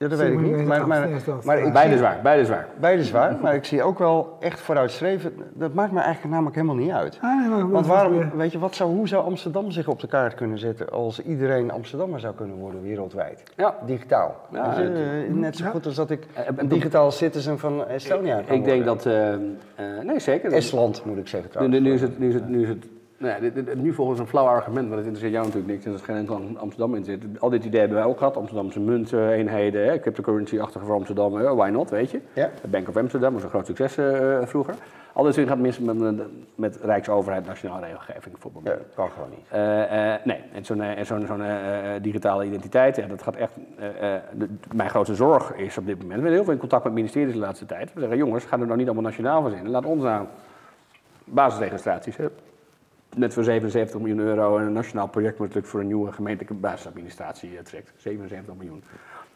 Ja, dat weet ik niet. Maar, maar, maar ik Beide zwaar, beide zwaar. Beide is waar, maar ik zie ook wel echt vooruitstreven. Dat maakt me eigenlijk namelijk helemaal niet uit. Ah, nee, maar Want waarom, weet je, wat zou, hoe zou Amsterdam zich op de kaart kunnen zetten als iedereen Amsterdammer zou kunnen worden wereldwijd? Ja. Digitaal. Ja, eh, net zo goed als dat ik Eh, een digitaal citizen van Estonia kan Ik denk worden. dat, eh, eh, nee zeker. Estland moet ik zeggen Nu, trouwens. nu, nu is het, nu is het, nu is het nou dit- dit- nu volgens een flauw argument, want het interesseert jou natuurlijk niks en er is geen enkel Amsterdam in zit. Al dit idee hebben wij ook gehad, Amsterdamse munteenheden, hè, cryptocurrency-achtig voor Amsterdam, hè, why not, weet je. Ja. De Bank of Amsterdam was een groot succes eh, vroeger. Al dit gaat mis met, met, met Rijksoverheid, nationale regelgeving bijvoorbeeld. Ja, kan gewoon niet. Eh, eh, nee, en zo'n digitale identiteit, ja, dat gaat echt. de- mijn grootste zorg is op dit moment. We zijn heel veel in contact met ministeries de laatste tijd. We zeggen, jongens, ga er nou niet allemaal nationaal van zinnen. Laat ons nou basisregistraties. Net voor 77 miljoen euro en een nationaal project wat natuurlijk voor een nieuwe gemeentelijke basisadministratie eh, trekt. 77 miljoen.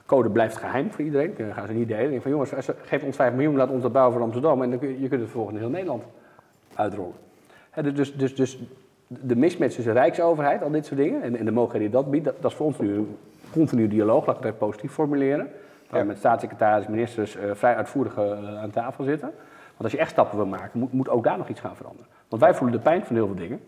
Code blijft geheim voor iedereen, eh, gaan ze niet delen. Ik van jongens, geef ons 5 miljoen, laat ons dat bouwen voor Amsterdam en dan kun je, je kunt het vervolgens in heel Nederland uitrollen. Dus, dus, dus, dus de mismatch tussen Rijksoverheid, al dit soort dingen, en, en de mogelijkheden die dat biedt, dat, dat is voor ons nu een continu dialoog, laat ik het positief formuleren. Waar we met staatssecretaris, ministers eh, vrij uitvoerig eh, aan tafel zitten. Want als je echt stappen wil maken, moet, moet ook daar nog iets gaan veranderen. Want wij voelen de pijn van heel veel dingen.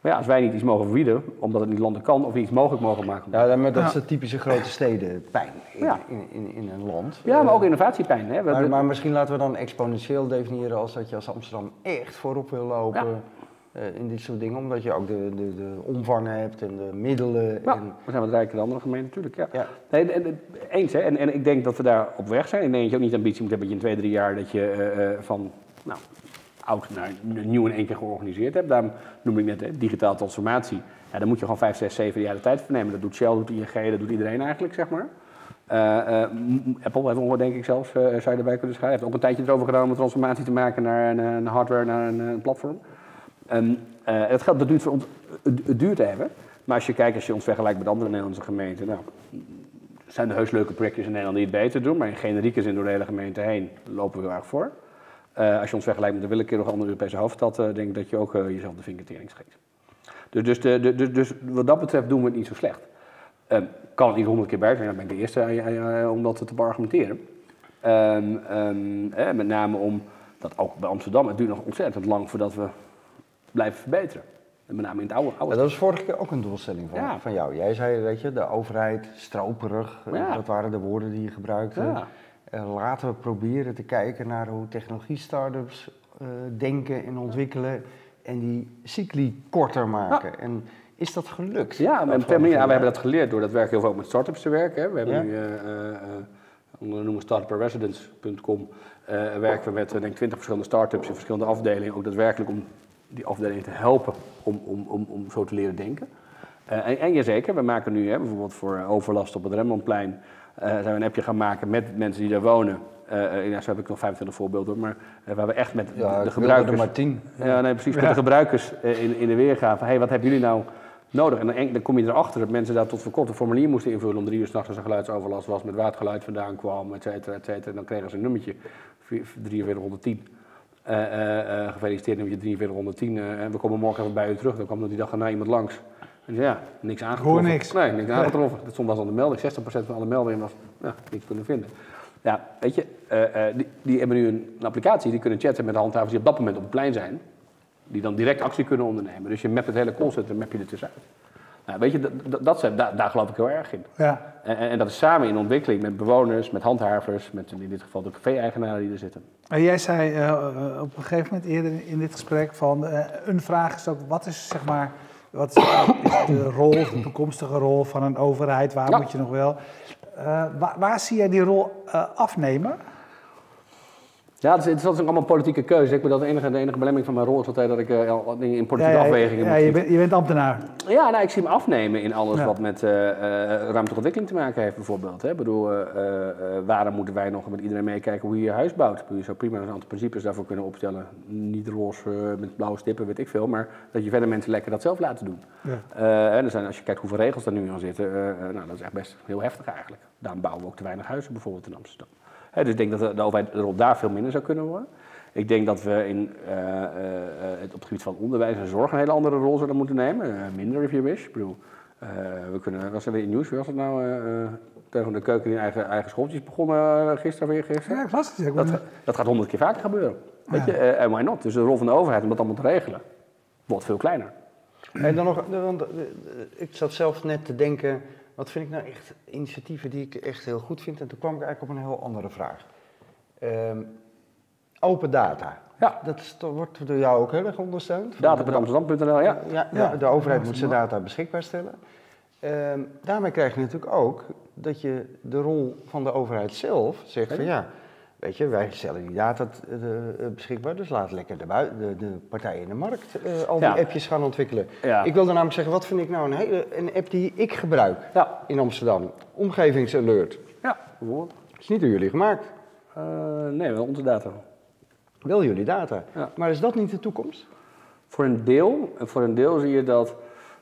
Maar ja, als wij niet iets mogen verbieden, omdat het niet landen kan, of iets mogelijk mogen maken. Ja, maar dat is Ja. de typische grote steden pijn in, Ja. in, in, in een land. Ja, maar ook Eh, innovatiepijn. Hè? Maar, maar misschien laten we dan exponentieel definiëren als dat je als Amsterdam echt voorop wil lopen eh, in dit soort dingen. Omdat je ook de, de, de omvang hebt en de middelen. Ja, En, we zijn wat rijker dan andere gemeenten, natuurlijk. Ja. ja. Nee, en- en- eens, hè. En, en ik denk dat we daar op weg zijn. Ik denk dat je ook niet de ambitie moet hebben dat je in twee, drie jaar dat je eh, eh, van nou, oud naar nieuw in één keer georganiseerd hebt. Daarom noem ik net hè, digitale transformatie. Ja, daar moet je gewoon vijf, zes, zeven jaar de tijd voor nemen. Dat doet Shell, doet ING, dat doet iedereen eigenlijk, zeg maar. Apple heeft ongeveer, denk ik zelfs, eh, zou je erbij kunnen schrijven. heeft ook een tijdje erover gedaan om een transformatie te maken naar een, een hardware, naar een, een platform. Ehm, eh, het, geldt, dat duurt voor ons, het, het duurt even. Maar als je kijkt, als je ons vergelijkt met andere Nederlandse gemeenten, nou, zijn er heus leuke projectjes in Nederland die het beter doen, maar in generieke zin door de hele gemeente heen lopen we heel erg voor. Eh, als je ons vergelijkt met de willekeurige andere Europese hoofdstad, eh, denk ik dat je ook eh, jezelf de vinkertering schiet. Dus, dus, de, de, dus, wat dat betreft doen we het niet zo slecht. Ehm, kan het niet honderd keer beter zijn, dan ben ik de eerste om dat te beargumenteren. Ehm, ehm, eh, met name om dat ook bij Amsterdam, het duurt nog ontzettend lang voordat we blijven verbeteren. En met name in het oude. oude Ja, dat was vorige keer ook een doelstelling van, Ja. van jou. Jij zei, weet je, de overheid, stroperig, Ja. dat waren de woorden die je gebruikte. Eh, laten we proberen te kijken naar hoe technologie-startups eh, denken en ontwikkelen en die cycli korter maken. En is dat gelukt? Ja, jaar? we hebben dat geleerd door dat werk heel veel met startups te werken. Hè. We hebben nu, eh, eh, noemer startupresidence.com, eh werken we met denk ik 20 verschillende startups in verschillende afdelingen. Ook daadwerkelijk om die afdelingen te helpen om, om, om, om zo te leren denken. Eh, en, en jazeker, we maken nu hè, bijvoorbeeld voor eh, overlast op het Rembrandtplein, eh, zijn we een appje gaan maken met mensen die daar wonen. Eh, ja, zo heb ik nog 25 voorbeelden, maar waar we echt met Ja, de gebruikers... er maar tien. Ja, nee, precies. Met de gebruikers in, in de weergave. Hey, wat hebben jullie nou nodig? En dan, kom je erachter dat mensen daar tot voor kort een formulier moesten invullen om drie uur s'nachts als er geluidsoverlast was, met waar het geluid vandaan kwam, et cetera, et cetera. En dan kregen ze een nummertje, vier- 4310. Eh, eh, eh, gefeliciteerd nummertje 4310. eh, en we komen morgen even bij u terug. Dan kwam er die dag daarna iemand langs. En zei, ja, niks aangetroffen. niks. Nee, niks aangetroffen. Dat stond als aan de melding. 60% van alle meldingen was ja, niks kunnen vinden. Ja, weet je, die, die hebben nu een, een applicatie, die kunnen chatten met de handhavers die op dat moment op het plein zijn. Die dan direct actie kunnen ondernemen. Dus je mapt het hele callcenter, map je er tussenuit. Nou, weet je, dat, dat, zijn, daar, daar geloof ik heel erg in. Ja, En, en dat is samen in ontwikkeling met bewoners, met handhavers, met in dit geval de café-eigenaren die er zitten. En jij zei eh, eh, op een gegeven moment eerder in dit gesprek van eh, een vraag is ook wat is zeg maar wat is, is de rol, de toekomstige rol van een overheid? Waar Ja. moet je nog wel? Waar, waar zie jij die rol afnemen? Ja, het is, het is allemaal politieke keuze. Ik ben dat de enige, de enige belemmering van mijn rol is altijd dat ik eh, dingen in politieke ja, ja, afwegingen ja, moet je, bent, je bent ambtenaar. Ja, nou, ik zie hem afnemen in alles Ja. wat met eh, eh, ruimtelijke ontwikkeling te maken heeft, bijvoorbeeld. Hè. Ik bedoel, eh, eh, eh, waarom moeten wij nog met iedereen meekijken hoe je je huis bouwt? Je zou prima een aantal principes daarvoor kunnen opstellen. Niet los eh, met blauwe stippen, weet ik veel, maar dat je verder mensen lekker dat zelf laten doen. Ja. Eh, en er zijn, als je kijkt hoeveel regels er nu aan zitten, eh, eh, nou, dat is echt best heel heftig eigenlijk. Daarom bouwen we ook te weinig huizen bijvoorbeeld in Amsterdam. Hè, dus ik denk dat de, de overheid de rol daar veel minder zou kunnen worden. Ik denk dat we in, eh, eh, eh, het, op het gebied van onderwijs en zorg een hele andere rol zouden moeten nemen. Eh, minder, if you wish. Ik bedoel, eh, we kunnen, was er weer in nieuws, wie was het nou? tegen de keuken in eigen, eigen schooltjes begonnen gisteren weer gisteren. Ja, ik las het. ja, ik Dat, dat gaat honderd keer vaker gebeuren. Weet Ja. je, eh, en why not? Dus de rol van de overheid om dat allemaal te regelen, wordt veel kleiner. En dan nog, want, ik zat zelf net te denken, wat vind ik nou echt initiatieven die ik echt heel goed vind? En toen kwam ik eigenlijk op een heel andere vraag. Ehm, open data. Ja. Dat is, wordt door jou ook heel erg ondersteund. Data.amsterdam.nl, ja. Ja, Ja. de, de overheid moet zijn data beschikbaar stellen. Ehm, daarmee krijg je natuurlijk ook dat je de rol van de overheid zelf zegt van ja, weet je, wij stellen die data eh, eh, beschikbaar, dus laat lekker de, de, de partijen in de markt eh, al die Ja. appjes gaan ontwikkelen. Ja. Ik wilde namelijk zeggen, wat vind ik nou een, hele, een app die ik gebruik Ja, in Amsterdam? Omgevingsalert. ja, bijvoorbeeld. is niet door jullie gemaakt. Nee, wel onze data. Wel jullie data. Ja. Maar is dat niet de toekomst? Voor een deel, voor een deel zie je dat,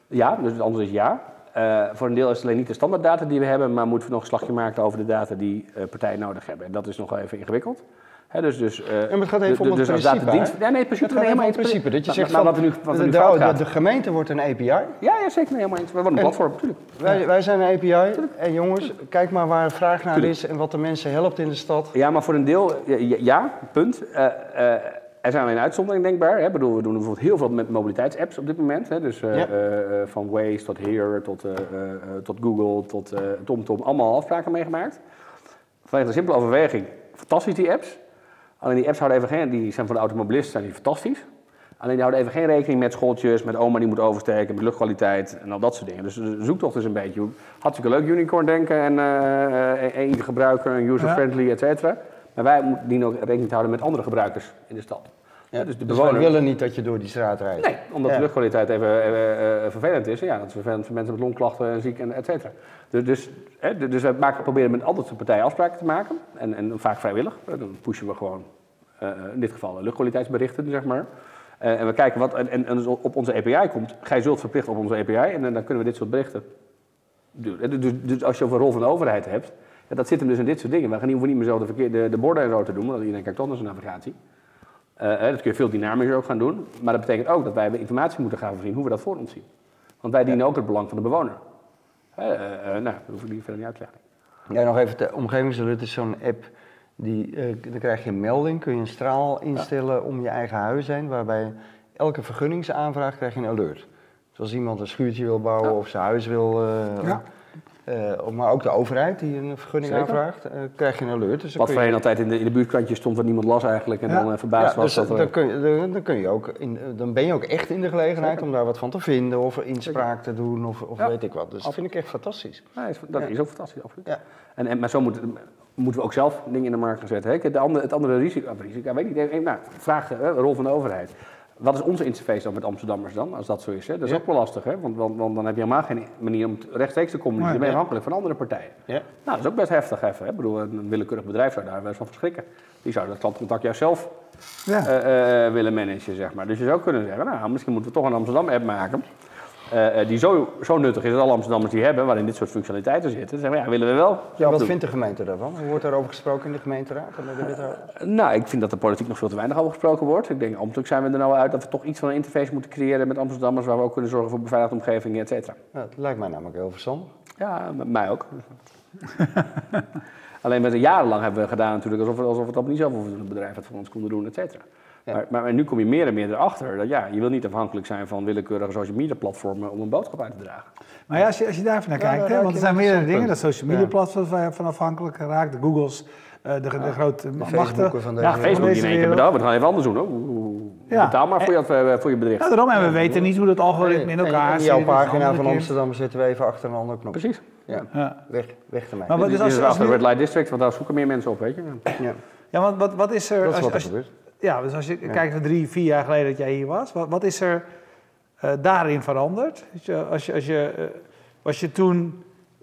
ja, dus het antwoord is ja. Eh, voor een deel is het alleen niet de standaarddata die we hebben, maar moeten we nog een slagje maken over de data die eh, partijen nodig hebben. En dat is nog wel even ingewikkeld. Hè, dus, dus, eh, maar het gaat even de- om het dus principe, datadienst- hè? Ja, nee. Het gaat het eens. principe. Dat je Maar- zegt maar van, wat er nu, wat er de, fout de, gaat. de gemeente wordt een API. Ja, ja, zeker. Nee, helemaal eens. We worden een En- platform, natuurlijk. Wij, wij zijn een API. En jongens, kijk maar waar vraag naar is en wat de mensen helpt in de stad. Ja, maar voor een deel, ja, ja, ja, punt. Er zijn alleen uitzonderingen denkbaar. Hè. Bedoel, we doen bijvoorbeeld heel veel met mobiliteitsapps op dit moment. Hè. Dus eh, Ja. eh, eh, van Waze tot Here, tot, tot Google, tot TomTom. Allemaal afspraken meegemaakt. Vanwege de simpele overweging, fantastisch die apps. Alleen die apps houden even geen, die zijn voor de automobilisten zijn die fantastisch. Alleen die houden even geen rekening met schooltjes, met oma die moet oversteken, met luchtkwaliteit en al dat soort dingen. Dus de zoektocht is een beetje hartstikke leuk unicorn denken en één gebruiker, en user-friendly, et cetera. Maar wij moeten dienen ook rekening te houden met andere gebruikers in de stad. Ja, dus de dus bewoner. wij willen niet dat je door die straat rijdt. Nee, omdat Ja. de luchtkwaliteit even eh, eh, vervelend is. En Ja, dat is vervelend voor mensen met longklachten en ziek en et cetera. Dus, dus, hè, dus we maken, proberen met andere partijen afspraken te maken. En, en vaak vrijwillig. Eh, Dan pushen we gewoon, eh, in dit geval, luchtkwaliteitsberichten, zeg maar. Eh, en we kijken wat en, en, en dus op onze API komt. Gij zult verplicht op onze API en, dan dan kunnen we dit soort berichten doen. Eh, Dus, dus als je over een rol van de overheid hebt, ja, dat zit hem dus in dit soort dingen. We gaan niet, hoeven niet meer zo de, verkeer, de, de borden en zo te doen, want iedereen kijkt toch naar zijn navigatie. Eh, dat kun je veel dynamischer ook gaan doen. Maar dat betekent ook dat wij informatie moeten gaan voorzien hoe we dat voor ons zien. Want wij dienen ook het belang van de bewoner. Eh, eh, nou, dat hoef ik niet verder niet uit te leggen. Ja, nog even, de omgevingsalert is zo'n app, die, dan krijg je een melding, kun je een straal instellen om je eigen huis heen, waarbij elke vergunningsaanvraag krijg je een alert. Dus als iemand een schuurtje wil bouwen Ja. of zijn huis wil, Ja. Eh, maar ook de overheid die een vergunning Zeker. aanvraagt, eh, krijg je een alert. Dus Wat voorheen je, altijd in de, in de buurtkrantje stond wat niemand las eigenlijk. En Ja. dan eh, verbaasd ja, was dus dat er... dan, kun je, dan, dan kun je ook in, dan ben je ook echt in de gelegenheid om daar wat van te vinden of inspraak te doen of, of Ja. weet ik wat. Dus dat vind ik echt fantastisch. Dat is ook fantastisch, absoluut. Ja. En, en, maar zo moet, moeten we ook zelf dingen in de markt gaan zetten. Hè? De andere, het andere risico, risico, weet ik niet, nou, vraag, hè, rol van de overheid. Wat is onze interface dan met Amsterdammers dan, als dat zo is? Hè? Dat is Ja. ook wel lastig, hè? Want, want, want dan heb je helemaal geen manier om rechtstreeks te communiceren. Dan ben je afhankelijk van andere partijen. Ja. Nou, dat is ook best heftig even. Hè? Ik bedoel, een willekeurig bedrijf zou daar wel eens van verschrikken. Die zou dat klantcontact juist zelf Ja. eh, eh, willen managen, zeg maar. Dus je zou kunnen zeggen, nou, misschien moeten we toch een Amsterdam-app maken... eh, eh, die zo, zo nuttig is dat alle Amsterdammers die hebben, waarin dit soort functionaliteiten zitten. Dan zeggen we, ja, willen we wel. Ja, wat doen. vindt de gemeente daarvan? Hoe wordt daarover gesproken in de gemeenteraad? En de? Nou, ik vind dat de politiek nog veel te weinig over gesproken wordt. Ik denk, ambtelijk zijn we er nou uit dat we toch iets van een interface moeten creëren met Amsterdammers, waar we ook kunnen zorgen voor beveiligde omgevingen, et cetera. Dat lijkt mij namelijk heel verstandig. Ja, met mij ook. Alleen met jarenlang hebben we gedaan natuurlijk alsof we, alsof we dat niet zelf hoeven te doen, het bedrijf het voor ons konden doen, et cetera. Ja. Maar, maar, maar nu kom je meer en meer erachter dat ja, je wil niet afhankelijk zijn van willekeurige social media platformen om een boodschap uit te dragen. Maar ja, als je, als je daar even naar kijkt, hè, want er zijn meerdere dingen. Dat social media platforms waar je van afhankelijk raakt. De Googles, eh, de, de grote De machten. Van de Ja, Facebook die in één keer bedacht, we gaan even anders doen. Hoor. Ja. Betaal maar voor je, eh, voor je bericht. Ja, daarom. En we weten niet hoe dat algoritme in elkaar zit. jouw dus een pagina van keer. Amsterdam zetten we even achter een andere knop. Precies. Ja. Ja. Weg, weg ermee. Maar wat is als, is als achter nu- Red Light District, want daar zoeken meer mensen op, weet je. ja. ja, want wat, wat is er... Dat is als, wat er als- gebeurt. Ja, dus als je kijkt naar drie, vier jaar geleden dat jij hier was. Wat, wat is er eh, daarin veranderd? Weet je, Als je, als je, eh, was je toen...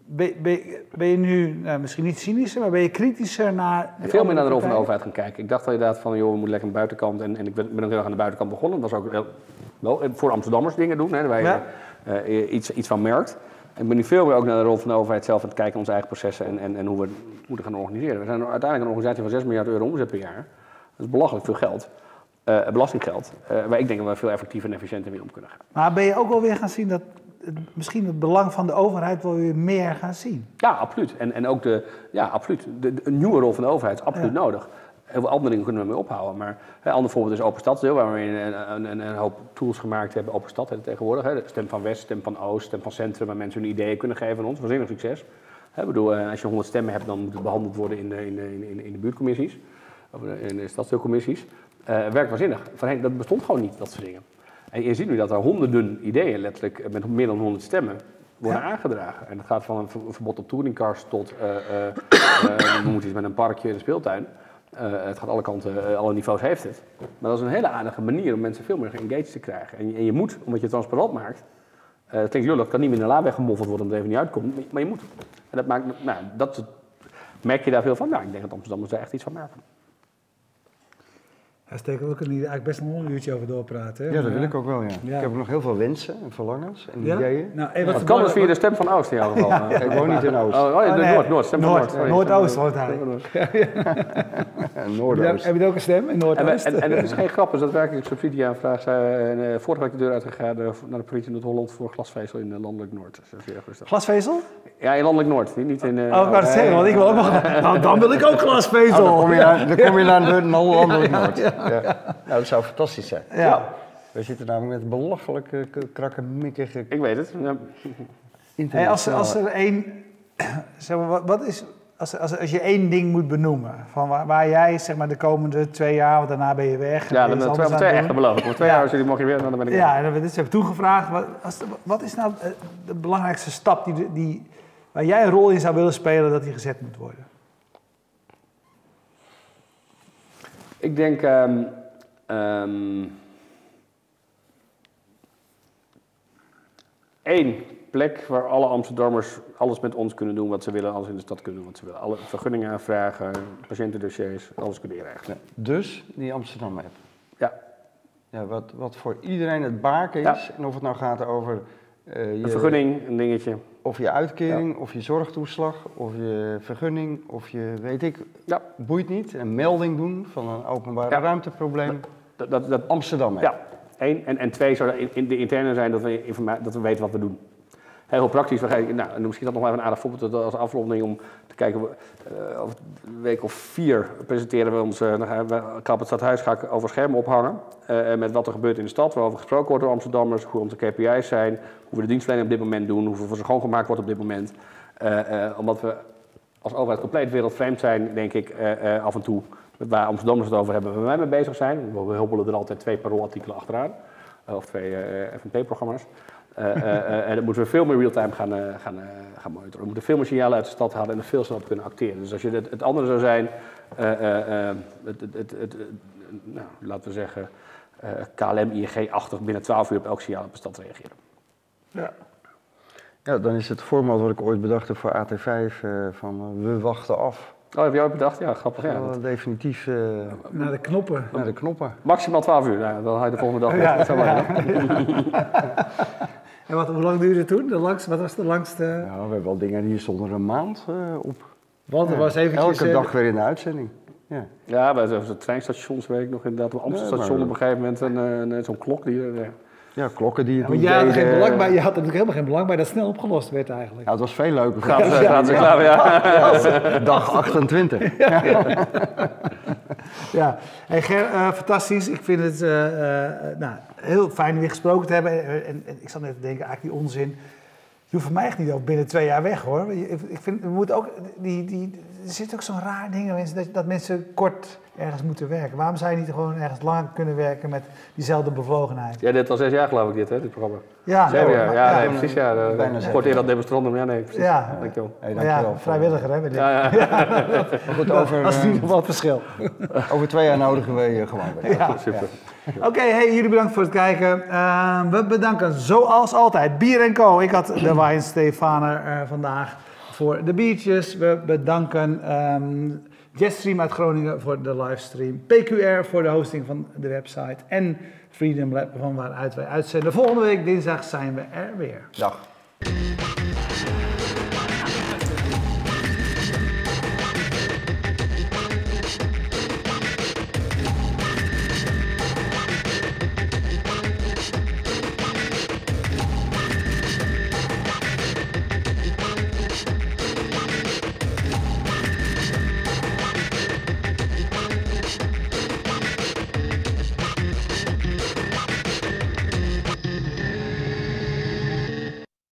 Ben, ben, ben je nu, nou, misschien niet cynischer, maar ben je kritischer naar... Veel meer naar de rol van de overheid gaan kijken. Ik dacht wel inderdaad van, joh, we moeten lekker aan de buitenkant. En, en ik ben, ben ook heel erg aan de buitenkant begonnen. Dat was ook wel, wel voor Amsterdammers dingen doen, hè, waar je Ja. eh, iets, iets van merkt. En ik ben nu veel meer ook naar de rol van de overheid zelf aan het kijken, onze eigen processen en, en, en hoe we het moeten gaan organiseren. We zijn uiteindelijk een organisatie van 6 miljard euro omzet per jaar. Dat is belachelijk veel geld. eh, belastinggeld. eh, waar ik denk dat we veel effectiever en efficiënter mee om kunnen gaan. Maar ben je ook wel weer gaan zien dat het- misschien het belang van de overheid wel weer meer gaan zien? Ja, absoluut. En, en ook de, ja, absoluut. De, de- een nieuwe rol van de overheid is absoluut Ja. nodig. Heel veel andere dingen kunnen we mee ophouden. Maar een ander voorbeeld is Open Stadsdeel, waar we een, een, een, een hoop tools gemaakt hebben. Open Stad tegenwoordig. Hè. De Stem van West, stem van Oost, stem van Centrum, waar mensen hun ideeën kunnen geven aan ons. Waanzinnig succes. Hè, bedoel, eh, als je 100 stemmen hebt, dan moet het behandeld worden in de, in de, in de, in de buurtcommissies. Of in de stadsdeelcommissies. Eh werkt waanzinnig. Dat bestond gewoon niet, dat soort dingen. En je ziet nu dat er honderden ideeën, letterlijk eh, met meer dan 100 stemmen, worden aangedragen. En dat gaat van een ver- verbod op touringcars tot, eh, eh, eh, we moeten iets met een parkje en een speeltuin. Eh, het gaat alle kanten, eh, alle niveaus heeft het. Maar dat is een hele aardige manier om mensen veel meer geengaged te krijgen. En je, en je moet, omdat je het transparant maakt, eh het klinkt lullig, het kan niet meer in de la weggemoffeld worden omdat het even niet uitkomt, maar- je moet. En dat maakt, nou, dat merk je daar veel van. Nou, ik denk dat Amsterdammers daar echt iets van merken. Uitstekend, we kunnen hier eigenlijk best nog een uurtje over doorpraten. hè? Ja, dat wil ik ook wel, ja. Ja. Ik heb nog heel veel wensen en verlangens en Ja? ideeën. Nou, hey, wat Dat kan dus via de stem van Oost in jouw geval. Ik woon niet in Oost. Oh, oh, ja, Oh, nee. Noord, Noord, stem van Noord, Noord. Noordoost van- hij. En Heb je, Noordoost. heb je ook een stem in En, Noordoost? en, en het is geen grap, dus dat werkelijk subsidieaanvraag. Zijn, eh, vorige week de deur uitgegaan eh, naar de politie in Noord-Holland voor glasvezel in eh, Landelijk Noord. Dus. Glasvezel? Ja, in Landelijk Noord, niet, in... eh, Oh, ik wou het zeggen, want ik wil ook nog... Nou, dan wil ik ook Oh, dan glasvezel. kom je naar, dan kom je naar de landelijk Noord. Ja. Nou, dat zou fantastisch zijn. Ja. We zitten namelijk met belachelijke, krakkemikkige Ik weet het. Ja. Hey, als, als er één... Zeg maar, wat, wat is... Als, als, als je één ding moet benoemen, van waar, waar jij zeg maar, de komende twee jaar, want daarna ben je weg. Ja, dat ben anders twee, twee doen. beloven. Voor twee Ja. jaar als jullie mogen weer, dan ben ik Ja, en we dit hebben toen gevraagd, wat, als, wat is nou de belangrijkste stap die, die, waar jij een rol in zou willen spelen dat die gezet moet worden? Ik denk. ehm, ehm, één plek waar alle Amsterdammers alles met ons kunnen doen wat ze willen, alles in de stad kunnen doen wat ze willen. Alle vergunningen aanvragen, patiëntendossiers, alles kunnen inregelen. Ja, Dus die Amsterdam app. Ja, Ja, wat, wat voor iedereen het baken is. Ja. En of het nou gaat over eh, een je, vergunning, een dingetje. of je uitkering, of je zorgtoeslag, of je vergunning, of je weet ik, Ja, boeit niet. Een melding doen van een openbare ruimteprobleem. dat, dat, dat, Amsterdam app. ja. één. En, en twee, zou in, in de interne zijn dat we, dat we weten wat we doen. Heel praktisch. Nou, en misschien dat nog even een aardig voorbeeld als afronding om te kijken. eh, een week of vier presenteren we ons. eh gaan we Kap het Stadhuis ga ik over schermen ophangen. eh, met wat er gebeurt in de stad, waarover gesproken wordt door Amsterdammers, hoe onze KPI's zijn, hoe we de dienstverlening op dit moment doen, hoeveel ze schoongemaakt wordt op dit moment. Eh, eh, omdat we als overheid compleet wereldvreemd zijn, denk ik, eh, eh, af en toe. Waar Amsterdammers het over hebben, waar wij mee bezig zijn. We huppelen er altijd twee parool-artikelen achteraan. Eh, of twee eh, FNP-programma's. Eh, eh, eh, en dat moeten we veel meer real-time gaan, gaan, eh, gaan monitoren. We moeten veel meer signalen uit de stad halen en er veel sneller op kunnen acteren. Dus als je het, het andere zou zijn, eh, eh, eh, het, het, het, het, nou, laten we zeggen, eh, KLM, ING-achtig binnen 12 uur op elk signaal op de stad reageren. Ja. Ja, dan is het format wat ik ooit bedacht heb voor AT5 eh, van we wachten af. Oh, heb je ook bedacht? Ja, grappig. Ja. Definitief eh, Naar de knoppen. naar de knoppen. Maximaal 12 uur, nou, dan haal je de volgende dag. Ja, Dat zou maar, ja. En wat, hoe lang duurde het toen? De langste, wat was de langste? Ja, we hebben wel dingen die stonden er een maand eh, op. Want er Ja, was eventjes... Elke eh, dag weer in de uitzending. Ja. Ja, bij de, treinstations weet ik nog inderdaad. Op Amsterdam Nee, maar- station op een gegeven moment een, een, zo'n klok die... er, eh, ja, klokken die het Ja, maar jij had, er geen deden. belang bij, je had er natuurlijk helemaal geen belang bij dat snel opgelost werd eigenlijk. Ja, het was veel leuker. Gratis reclame, ja. Dag 28. Ja, hey Ger, eh, fantastisch. Ik vind het eh, eh, nou, heel fijn weer gesproken te hebben. En, ik zat net te denken, eigenlijk die onzin. Je hoeft voor mij echt niet ook binnen twee jaar weg hoor. Ik vind, we moeten ook, die, die, er zit ook zo'n raar ding dat, dat mensen kort ergens moeten werken. Waarom zou je niet gewoon ergens lang kunnen werken met diezelfde bevlogenheid? Jij deed al zes jaar geloof ik dit, hè, dit programma. Ja, Zeven jaar, ja, ja, nee, precies. Ja, de, Bijna kort eerder dat demonstranten, maar ja, nee, precies. Ja. Dankjewel. Hey, ja, vrijwilliger hè? bij dit. Ja, ja. Goed, over, Dat is in eh, ieder geval het verschil. over twee jaar nodigen we je gewoon weer. Ja. super. Oké, hey, jullie bedankt voor het kijken. Eh, we bedanken zoals altijd Bier Co. Ik had de wijn Stefaner eh, vandaag voor de biertjes. We bedanken ehm Jetstream uit Groningen voor de livestream. PQR voor de hosting van de website. En Freedom Lab van waaruit wij uitzenden. Volgende week dinsdag zijn we er weer. Dag.